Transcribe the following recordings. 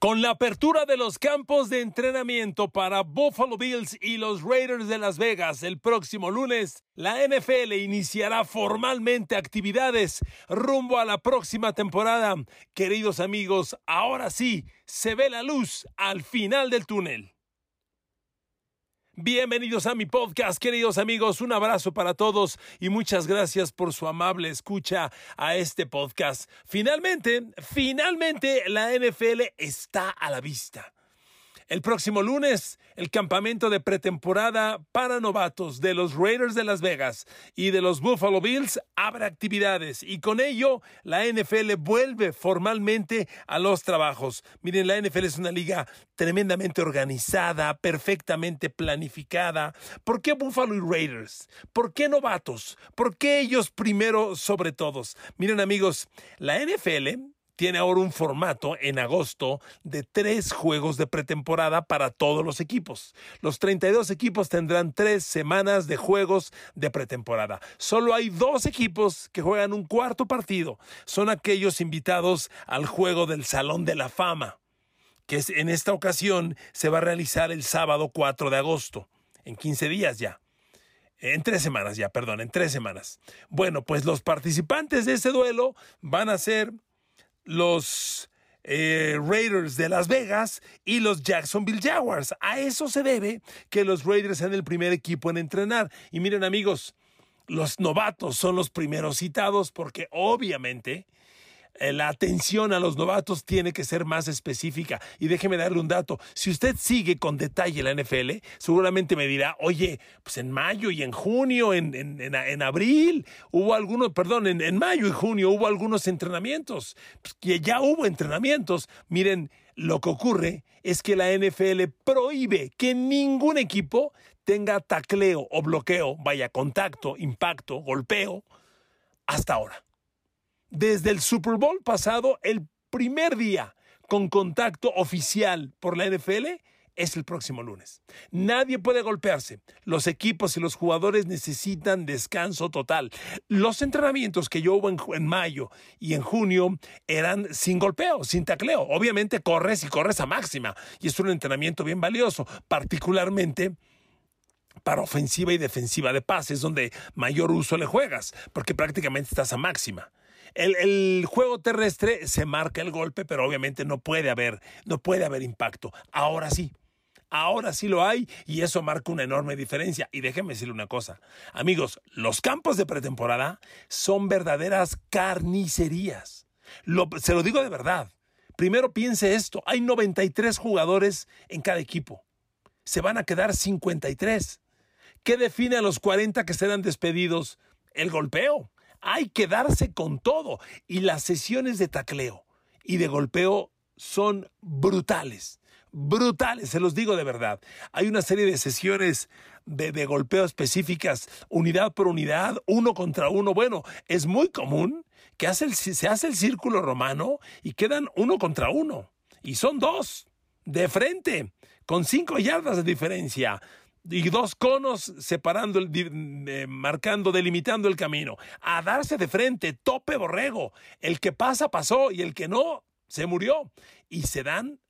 Con la apertura de los campos de entrenamiento para Buffalo Bills y los Raiders de Las Vegas el próximo lunes, la NFL iniciará formalmente actividades rumbo a la próxima temporada. Queridos amigos, ahora sí se ve la luz al final del túnel. Bienvenidos a mi podcast, queridos amigos. Un abrazo para todos y muchas gracias por su amable escucha a este podcast. Finalmente, finalmente la NFL está a la vista. El próximo lunes, el campamento de pretemporada para novatos de los Raiders de Las Vegas y de los Buffalo Bills abre actividades y con ello la NFL vuelve formalmente a los trabajos. Miren, la NFL es una liga tremendamente organizada, perfectamente planificada. ¿Por qué Buffalo y Raiders? ¿Por qué novatos? ¿Por qué ellos primero sobre todos? Miren amigos, la NFL tiene ahora un formato en agosto de tres juegos de pretemporada para todos los equipos. Los 32 equipos tendrán tres semanas de juegos de pretemporada. Solo hay dos equipos que juegan un cuarto partido. Son aquellos invitados al juego del Salón de la Fama, que en esta ocasión se va a realizar el sábado 4 de agosto, en 15 días ya. En tres semanas ya, perdón, en tres semanas. Bueno, pues los participantes de ese duelo van a ser los eh, Raiders de Las Vegas y los Jacksonville Jaguars. A eso se debe que los Raiders sean el primer equipo en entrenar. Y miren amigos, los novatos son los primeros citados porque obviamente la atención a los novatos tiene que ser más específica. Y déjeme darle un dato. Si usted sigue con detalle la NFL, seguramente me dirá, oye, pues en mayo y en junio, en, en, abril, hubo algunos, perdón, en, mayo y junio hubo algunos entrenamientos. Pues que ya hubo entrenamientos. Miren, lo que ocurre es que la NFL prohíbe que ningún equipo tenga tacleo o bloqueo, vaya, contacto, impacto, golpeo, hasta ahora desde el Super Bowl pasado, el primer día con contacto oficial por la NFL es el próximo lunes. Nadie puede golpearse. Los equipos y los jugadores necesitan descanso total. Los entrenamientos que yo hubo en, mayo y en junio eran sin golpeo, sin tacleo. Obviamente corres y corres a máxima. Y es un entrenamiento bien valioso, particularmente para ofensiva y defensiva de pases, donde mayor uso le juegas, porque prácticamente estás a máxima. El, juego terrestre se marca el golpe, pero obviamente no puede haber, no puede haber impacto. Ahora sí. Ahora sí lo hay y eso marca una enorme diferencia. Y déjenme decirle una cosa. Amigos, los campos de pretemporada son verdaderas carnicerías. se lo digo de verdad. Primero piense esto. Hay 93 jugadores en cada equipo. Se van a quedar 53. ¿Qué define a los 40 que serán despedidos? El golpeo. Hay que darse con todo. Y las sesiones de tacleo y de golpeo son brutales. Brutales, se los digo de verdad. Hay una serie de sesiones de, golpeo específicas, unidad por unidad, uno contra uno. Bueno, es muy común que se hace el círculo romano y quedan uno contra uno. Y son dos, de frente, con cinco yardas de diferencia y dos conos separando, el, marcando, delimitando el camino. A darse de frente, tope borrego. El que pasa, pasó y el que no, se murió. Y se dan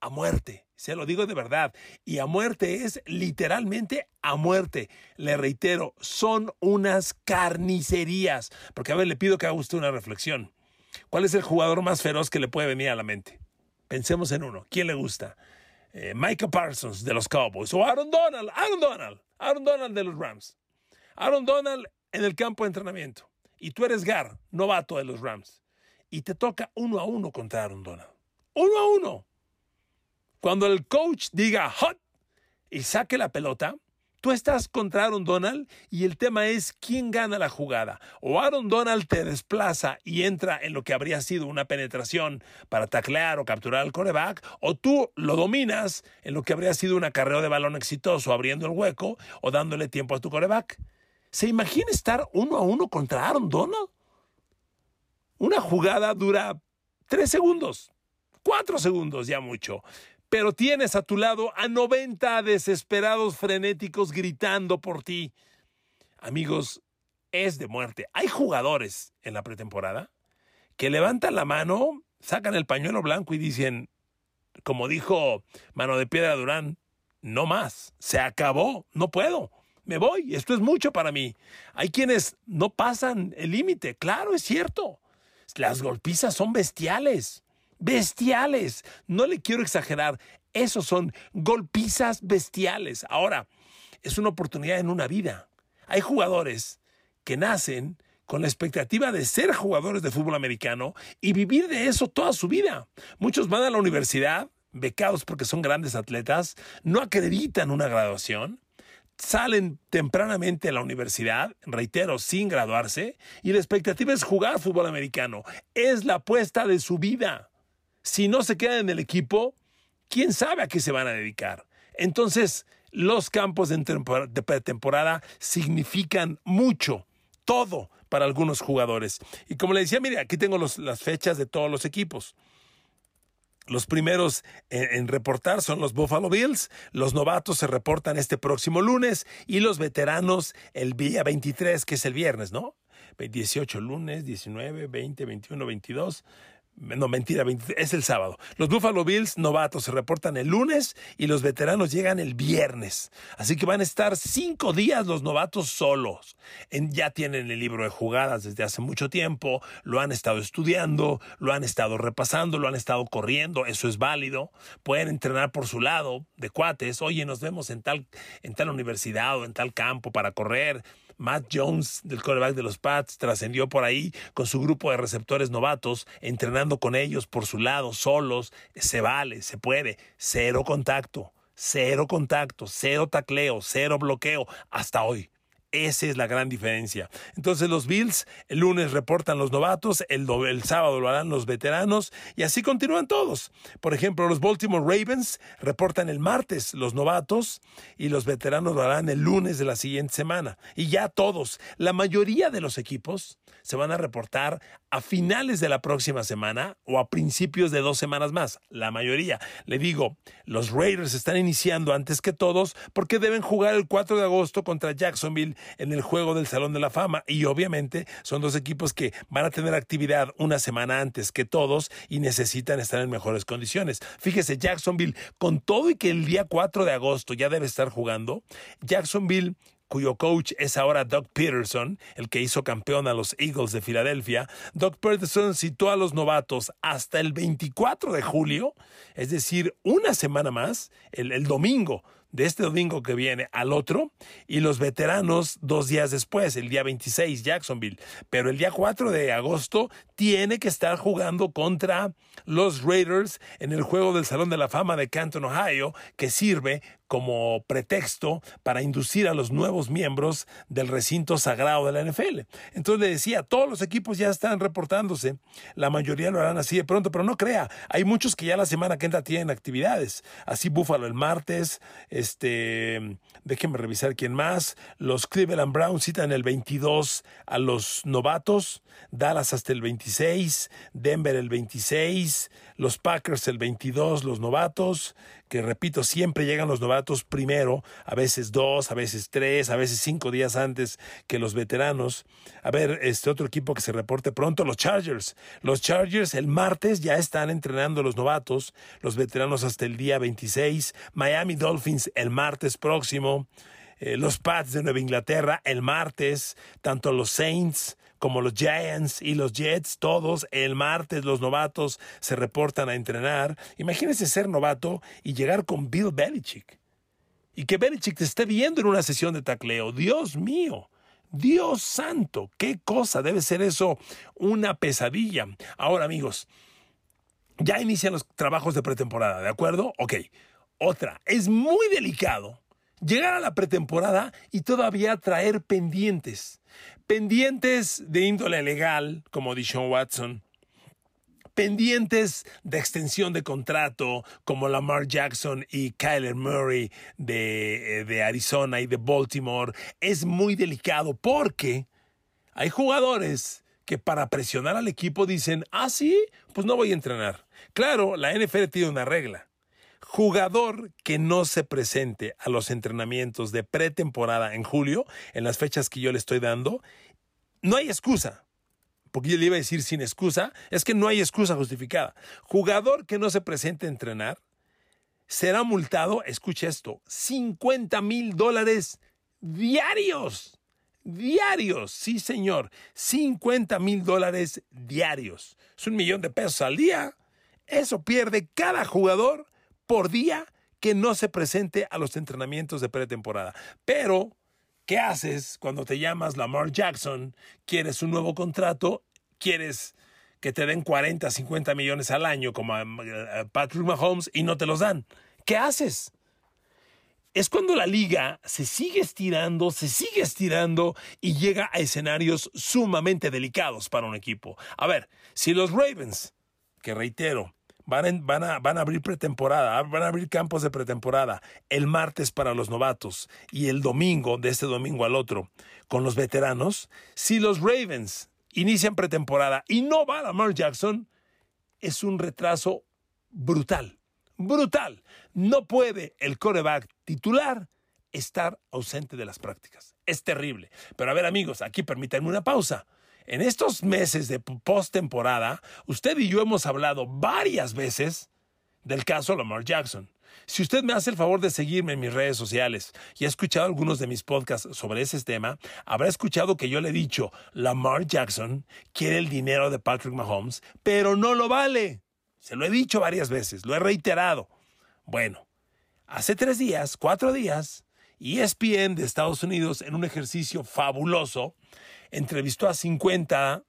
a muerte. Se lo digo de verdad. Y a muerte es literalmente a muerte. Le reitero, son unas carnicerías. Porque a ver, le pido que haga usted una reflexión. ¿Cuál es el jugador más feroz que le puede venir a la mente? Pensemos en uno. ¿Quién le gusta? Eh, Micah Parsons de los Cowboys o Aaron Donald, Aaron Donald, Aaron Donald de los Rams. Aaron Donald en el campo de entrenamiento. Y tú eres Gar, novato de los Rams. Y te toca uno a uno contra Aaron Donald. Uno a uno. Cuando el coach diga hot y saque la pelota, Tú estás contra Aaron Donald y el tema es quién gana la jugada. O Aaron Donald te desplaza y entra en lo que habría sido una penetración para taclear o capturar al coreback, o tú lo dominas en lo que habría sido un acarreo de balón exitoso abriendo el hueco o dándole tiempo a tu coreback. ¿Se imagina estar uno a uno contra Aaron Donald? Una jugada dura tres segundos, cuatro segundos ya mucho pero tienes a tu lado a 90 desesperados frenéticos gritando por ti. Amigos, es de muerte. Hay jugadores en la pretemporada que levantan la mano, sacan el pañuelo blanco y dicen, como dijo Mano de Piedra Durán, no más, se acabó, no puedo, me voy, esto es mucho para mí. Hay quienes no pasan el límite, claro, es cierto. Las golpizas son bestiales, bestiales. No le quiero exagerar, esos son golpizas bestiales. Ahora, es una oportunidad en una vida. Hay jugadores que nacen con la expectativa de ser jugadores de fútbol americano y vivir de eso toda su vida. Muchos van a la universidad, becados porque son grandes atletas, no acreditan una graduación, salen tempranamente a la universidad, reitero, sin graduarse, y la expectativa es jugar fútbol americano. Es la apuesta de su vida. Si no se quedan en el equipo, ¿quién sabe a qué se van a dedicar? Entonces, los campos de pretemporada significan mucho, todo para algunos jugadores. Y como le decía, mire, aquí tengo las fechas de todos los equipos. Los primeros en, reportar son los Buffalo Bills, los novatos se reportan este próximo lunes y los veteranos el día 23, que es el viernes, ¿no? 18 lunes, 19, 20, 21, 22, no, mentira, es el sábado. Los Buffalo Bills novatos se reportan el lunes y los veteranos llegan el viernes. Así que van a estar cinco días los novatos solos. ya tienen el libro de jugadas desde hace mucho tiempo, lo han estado estudiando, lo han estado repasando, lo han estado corriendo, eso es válido. Pueden entrenar por su lado de cuates. Oye, nos vemos en tal, en tal universidad o en tal campo para correr Matt Jones, del quarterback de los Pats, trascendió por ahí con su grupo de receptores novatos, entrenando con ellos por su lado, solos. Se vale, se puede. Cero contacto, cero contacto, cero tacleo, cero bloqueo, hasta hoy. Esa es la gran diferencia. Entonces los Bills el lunes reportan los novatos, el, el, sábado lo harán los veteranos y así continúan todos. Por ejemplo, los Baltimore Ravens reportan el martes los novatos y los veteranos lo harán el lunes de la siguiente semana. Y ya todos, la mayoría de los equipos se van a reportar a finales de la próxima semana o a principios de dos semanas más. La mayoría. Le digo, los Raiders están iniciando antes que todos porque deben jugar el 4 de agosto contra Jacksonville en el juego del Salón de la Fama y obviamente son dos equipos que van a tener actividad una semana antes que todos y necesitan estar en mejores condiciones. Fíjese, Jacksonville, con todo y que el día 4 de agosto ya debe estar jugando, Jacksonville cuyo coach es ahora Doug Peterson, el que hizo campeón a los Eagles de Filadelfia, Doug Peterson citó a los novatos hasta el 24 de julio, es decir, una semana más, el, el domingo de este domingo que viene al otro y los veteranos dos días después, el día 26, Jacksonville. Pero el día 4 de agosto tiene que estar jugando contra los Raiders en el juego del Salón de la Fama de Canton, Ohio, que sirve como pretexto para inducir a los nuevos miembros del recinto sagrado de la NFL. Entonces le decía, todos los equipos ya están reportándose, la mayoría lo harán así de pronto, pero no crea, hay muchos que ya la semana que entra tienen actividades, así Búfalo el martes, este, déjenme revisar quién más, los Cleveland Browns citan el 22 a los novatos, Dallas hasta el 26, Denver el 26, los Packers el 22, los novatos, que repito, siempre llegan los novatos primero, a veces dos, a veces tres, a veces cinco días antes que los veteranos. A ver, este otro equipo que se reporte pronto, los Chargers. Los Chargers el martes ya están entrenando los novatos, los veteranos hasta el día 26. Miami Dolphins el martes próximo. Eh, los Pats de Nueva Inglaterra el martes, tanto los Saints como los Giants y los Jets, todos el martes los novatos se reportan a entrenar. Imagínense ser novato y llegar con Bill Belichick. Y que Belichick te esté viendo en una sesión de tacleo. Dios mío. Dios santo, qué cosa debe ser eso, una pesadilla. Ahora amigos, ya inician los trabajos de pretemporada, ¿de acuerdo? Ok, otra, es muy delicado llegar a la pretemporada y todavía traer pendientes. Pendientes de índole legal, como Dishon Watson. Pendientes de extensión de contrato, como Lamar Jackson y Kyler Murray de, eh, de Arizona y de Baltimore. Es muy delicado porque hay jugadores que para presionar al equipo dicen, ah, sí, pues no voy a entrenar. Claro, la NFL tiene una regla. Jugador que no se presente a los entrenamientos de pretemporada en julio, en las fechas que yo le estoy dando, no hay excusa. Porque yo le iba a decir sin excusa, es que no hay excusa justificada. Jugador que no se presente a entrenar será multado, escucha esto, 50 mil dólares diarios. Diarios, sí señor, 50 mil dólares diarios. Es un millón de pesos al día. Eso pierde cada jugador por día que no se presente a los entrenamientos de pretemporada. Pero, ¿qué haces cuando te llamas Lamar Jackson? ¿Quieres un nuevo contrato? ¿Quieres que te den 40, 50 millones al año como a Patrick Mahomes y no te los dan? ¿Qué haces? es cuando la liga se sigue estirando, se sigue estirando y llega a escenarios sumamente delicados para un equipo. A ver, si los Ravens, que reitero, van, van, a, van a abrir pretemporada, van a abrir campos de pretemporada el martes para los novatos y el domingo, de este domingo al otro, con los veteranos, si los Ravens inician pretemporada y no va Lamar Jackson, es un retraso brutal brutal. No puede el coreback titular estar ausente de las prácticas. Es terrible. Pero a ver amigos, aquí permítanme una pausa. En estos meses de postemporada, usted y yo hemos hablado varias veces del caso Lamar Jackson. Si usted me hace el favor de seguirme en mis redes sociales y ha escuchado algunos de mis podcasts sobre ese tema, habrá escuchado que yo le he dicho, Lamar Jackson quiere el dinero de Patrick Mahomes, pero no lo vale. Se lo he dicho varias veces, lo he reiterado. Bueno, hace tres días, cuatro días, ESPN de Estados Unidos, en un ejercicio fabuloso, entrevistó a 50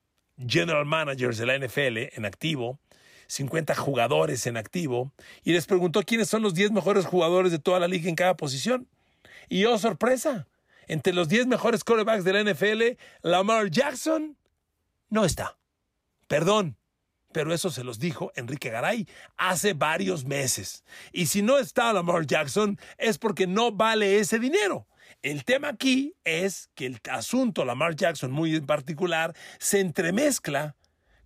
general managers de la NFL en activo, 50 jugadores en activo, y les preguntó quiénes son los 10 mejores jugadores de toda la liga en cada posición. Y oh, sorpresa, entre los 10 mejores quarterbacks de la NFL, Lamar Jackson no está. Perdón, pero eso se los dijo Enrique Garay hace varios meses. Y si no está Lamar Jackson es porque no vale ese dinero. El tema aquí es que el asunto Lamar Jackson muy en particular se entremezcla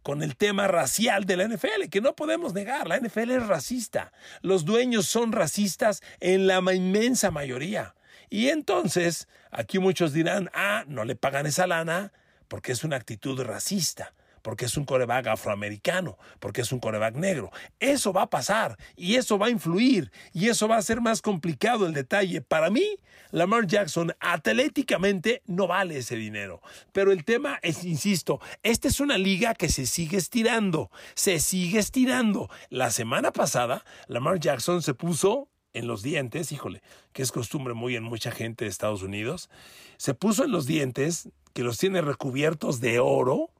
con el tema racial de la NFL, que no podemos negar, la NFL es racista, los dueños son racistas en la inmensa mayoría. Y entonces, aquí muchos dirán, ah, no le pagan esa lana porque es una actitud racista porque es un coreback afroamericano, porque es un coreback negro. Eso va a pasar y eso va a influir y eso va a ser más complicado el detalle. Para mí, Lamar Jackson atléticamente no vale ese dinero. Pero el tema es, insisto, esta es una liga que se sigue estirando, se sigue estirando. La semana pasada, Lamar Jackson se puso en los dientes, híjole, que es costumbre muy en mucha gente de Estados Unidos, se puso en los dientes, que los tiene recubiertos de oro,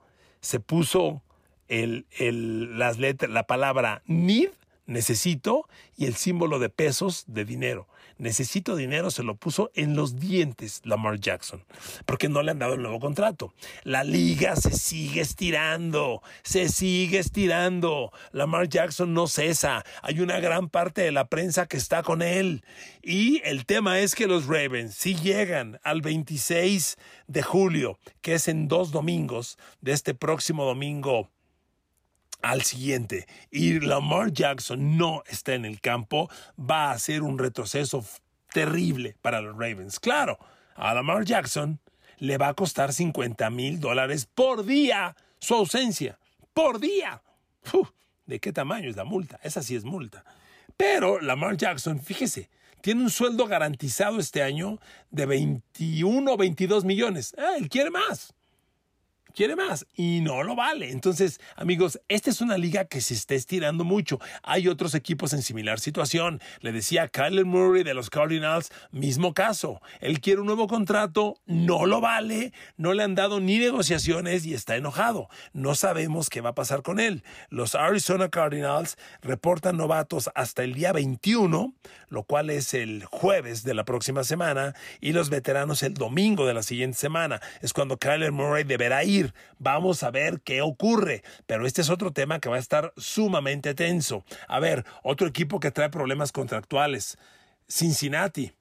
se puso el, el, las letras, la palabra need, necesito, y el símbolo de pesos de dinero. Necesito dinero se lo puso en los dientes Lamar Jackson, porque no le han dado el nuevo contrato. La liga se sigue estirando, se sigue estirando. Lamar Jackson no cesa. Hay una gran parte de la prensa que está con él. Y el tema es que los Ravens, si llegan al 26 de julio, que es en dos domingos, de este próximo domingo al siguiente y Lamar Jackson no está en el campo, va a ser un retroceso terrible para los Ravens. Claro, a Lamar Jackson le va a costar 50 mil dólares por día su ausencia. Por día. ¿De qué tamaño es la multa? Esa sí es multa. Pero Lamar Jackson, fíjese, tiene un sueldo garantizado este año de 21 o 22 millones. Ah, él quiere más quiere más y no lo vale. Entonces, amigos, esta es una liga que se está estirando mucho. Hay otros equipos en similar situación. Le decía Kyler Murray de los Cardinals, mismo caso. Él quiere un nuevo contrato, no lo vale, no le han dado ni negociaciones y está enojado. No sabemos qué va a pasar con él. Los Arizona Cardinals reportan novatos hasta el día 21, lo cual es el jueves de la próxima semana, y los veteranos el domingo de la siguiente semana. Es cuando Kyler Murray deberá ir Vamos a ver qué ocurre. Pero este es otro tema que va a estar sumamente tenso. A ver, otro equipo que trae problemas contractuales. Cincinnati.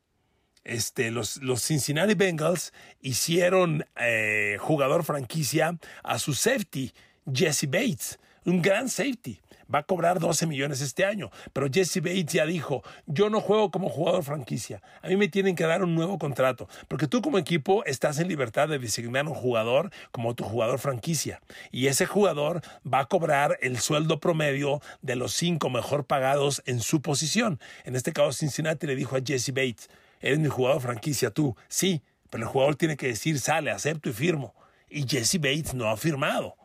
Este, los, los Cincinnati Bengals hicieron eh, jugador franquicia a su safety, Jesse Bates, un gran safety. Va a cobrar 12 millones este año. Pero Jesse Bates ya dijo, yo no juego como jugador franquicia. A mí me tienen que dar un nuevo contrato. Porque tú como equipo estás en libertad de designar un jugador como tu jugador franquicia. Y ese jugador va a cobrar el sueldo promedio de los cinco mejor pagados en su posición. En este caso, Cincinnati le dijo a Jesse Bates, eres mi jugador franquicia tú. Sí, pero el jugador tiene que decir, sale, acepto y firmo. Y Jesse Bates no ha firmado.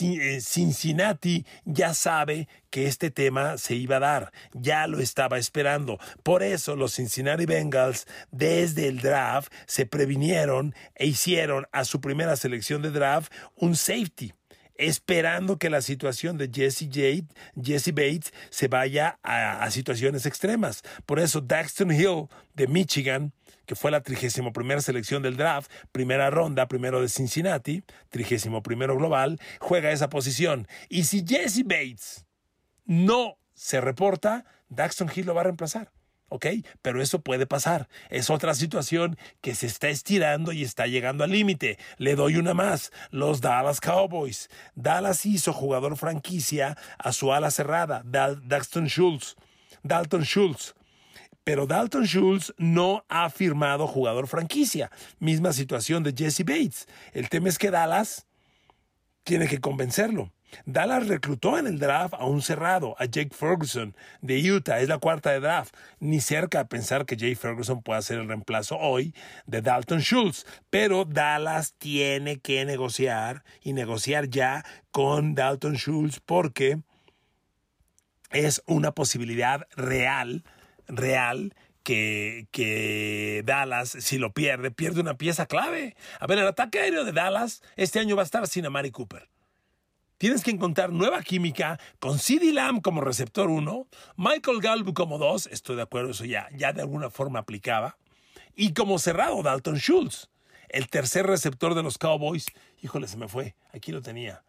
Eh, Cincinnati ya sabe que este tema se iba a dar, ya lo estaba esperando. Por eso los Cincinnati Bengals desde el draft se previnieron e hicieron a su primera selección de draft un safety esperando que la situación de Jesse, Bates se vaya a, a, situaciones extremas. Por eso Daxton Hill de Michigan que fue la 31 selección del draft, primera ronda, primero de Cincinnati, 31 global, juega esa posición. Y si Jesse Bates no se reporta, Daxton Hill lo va a reemplazar. ¿ok? Pero eso puede pasar. Es otra situación que se está estirando y está llegando al límite. Le doy una más. Los Dallas Cowboys. Dallas hizo jugador franquicia a su ala cerrada, Daxton Schultz. Dalton Schultz pero Dalton Schultz no ha firmado jugador franquicia. Misma situación de Jesse Bates. El tema es que Dallas tiene que convencerlo. Dallas reclutó en el draft a un cerrado, a Jake Ferguson de Utah, es la cuarta de draft, ni cerca de pensar que Jake Ferguson pueda ser el reemplazo hoy de Dalton Schultz, pero Dallas tiene que negociar y negociar ya con Dalton Schultz porque es una posibilidad real real que, que, Dallas, si lo pierde, pierde una pieza clave. A ver, el ataque aéreo de Dallas este año va a estar sin Amari Cooper. Tienes que encontrar nueva química con CeeDee Lamb como receptor 1, Michael Gallup como 2, estoy de acuerdo, eso ya, ya de alguna forma aplicaba, y como cerrado Dalton Schultz, el tercer receptor de los Cowboys. Híjole, se me fue, aquí lo tenía.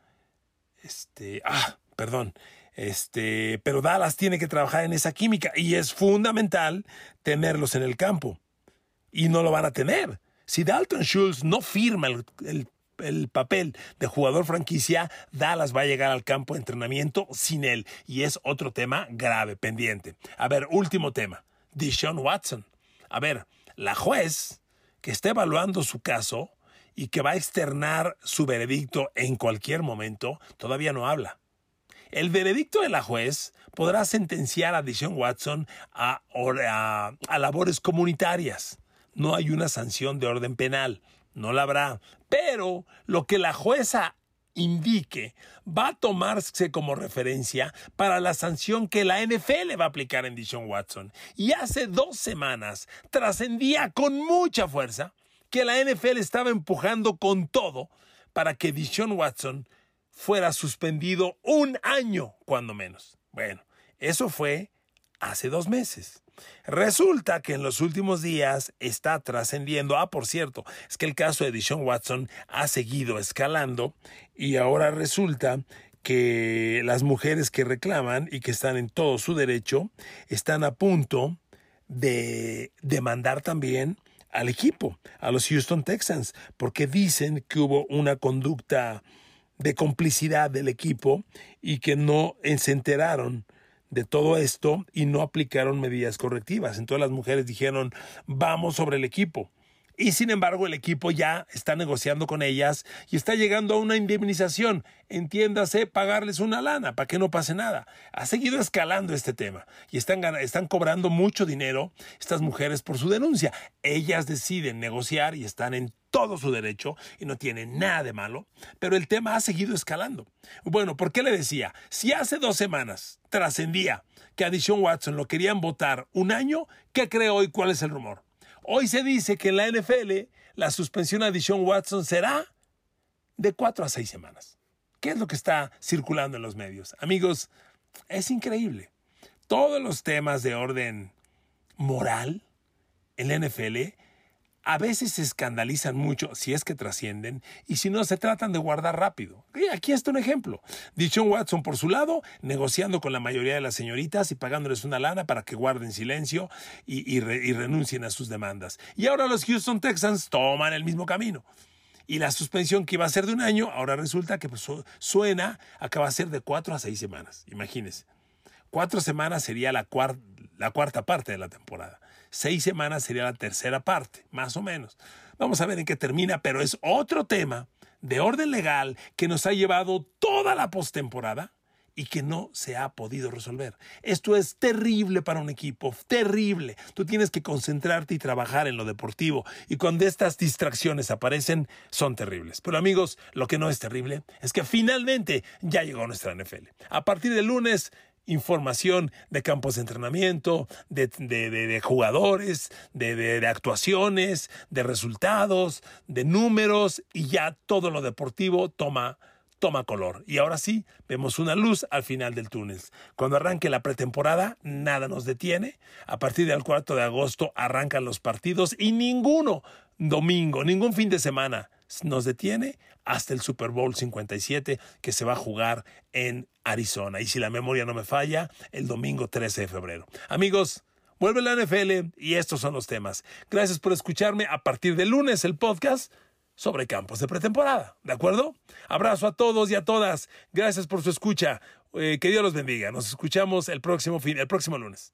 Este, ah, perdón. Este, pero Dallas tiene que trabajar en esa química y es fundamental tenerlos en el campo. Y no lo van a tener. Si Dalton Schultz no firma el, el papel de jugador franquicia, Dallas va a llegar al campo de entrenamiento sin él. Y es otro tema grave, pendiente. A ver, último tema. Deshaun Watson. A ver, la juez que está evaluando su caso y que va a externar su veredicto en cualquier momento, todavía no habla. El veredicto de la juez podrá sentenciar a Dishon Watson a, labores comunitarias. No hay una sanción de orden penal, no la habrá. Pero lo que la jueza indique va a tomarse como referencia para la sanción que la NFL va a aplicar en Dishon Watson. Y hace dos semanas trascendía con mucha fuerza que la NFL estaba empujando con todo para que Dishon Watson fuera suspendido un año, cuando menos. Bueno, eso fue hace dos meses. Resulta que en los últimos días está trascendiendo. Ah, por cierto, es que el caso de Dishon Watson ha seguido escalando y ahora resulta que las mujeres que reclaman y que están en todo su derecho están a punto de demandar también al equipo, a los Houston Texans, porque dicen que hubo una conducta de complicidad del equipo y que no se enteraron de todo esto y no aplicaron medidas correctivas. Entonces las mujeres dijeron, vamos sobre el equipo. Y sin embargo el equipo ya está negociando con ellas y está llegando a una indemnización. Entiéndase, pagarles una lana para que no pase nada. Ha seguido escalando este tema y están, están cobrando mucho dinero estas mujeres por su denuncia. Ellas deciden negociar y están en todo su derecho y no tiene nada de malo, pero el tema ha seguido escalando. Bueno, ¿por qué le decía? Si hace dos semanas trascendía que a Dishon Watson lo querían votar un año, ¿qué cree hoy? ¿Cuál es el rumor? Hoy se dice que en la NFL la suspensión a Dishon Watson será de cuatro a seis semanas. ¿Qué es lo que está circulando en los medios? Amigos, es increíble. Todos los temas de orden moral en la NFL a veces se escandalizan mucho si es que trascienden y si no se tratan de guardar rápido. aquí está un ejemplo. Dichon Watson por su lado, negociando con la mayoría de las señoritas y pagándoles una lana para que guarden silencio y, renuncien a sus demandas. Y ahora los Houston Texans toman el mismo camino. Y la suspensión que iba a ser de un año, ahora resulta que pues, suena a que va a ser de cuatro a seis semanas. Imagínense. Cuatro semanas sería la cuarta parte de la temporada. Seis semanas sería la tercera parte, más o menos. Vamos a ver en qué termina, pero es otro tema de orden legal que nos ha llevado toda la postemporada y que no se ha podido resolver. Esto es terrible para un equipo, terrible. Tú tienes que concentrarte y trabajar en lo deportivo y cuando estas distracciones aparecen son terribles. Pero amigos, lo que no es terrible es que finalmente ya llegó nuestra NFL. A partir del lunes información de campos de entrenamiento, de, jugadores, de, actuaciones, de resultados, de números y ya todo lo deportivo toma toma color. Y ahora sí, vemos una luz al final del túnel. Cuando arranque la pretemporada, nada nos detiene. A partir del 4 de agosto arrancan los partidos y ninguno domingo, ningún fin de semana nos detiene hasta el Super Bowl 57 que se va a jugar en Arizona. Y si la memoria no me falla, el domingo 13 de febrero. Amigos, vuelve la NFL y estos son los temas. Gracias por escucharme a partir de lunes el podcast sobre campos de pretemporada. ¿De acuerdo? Abrazo a todos y a todas. Gracias por su escucha. Eh, que Dios los bendiga. Nos escuchamos el próximo fin, el próximo lunes.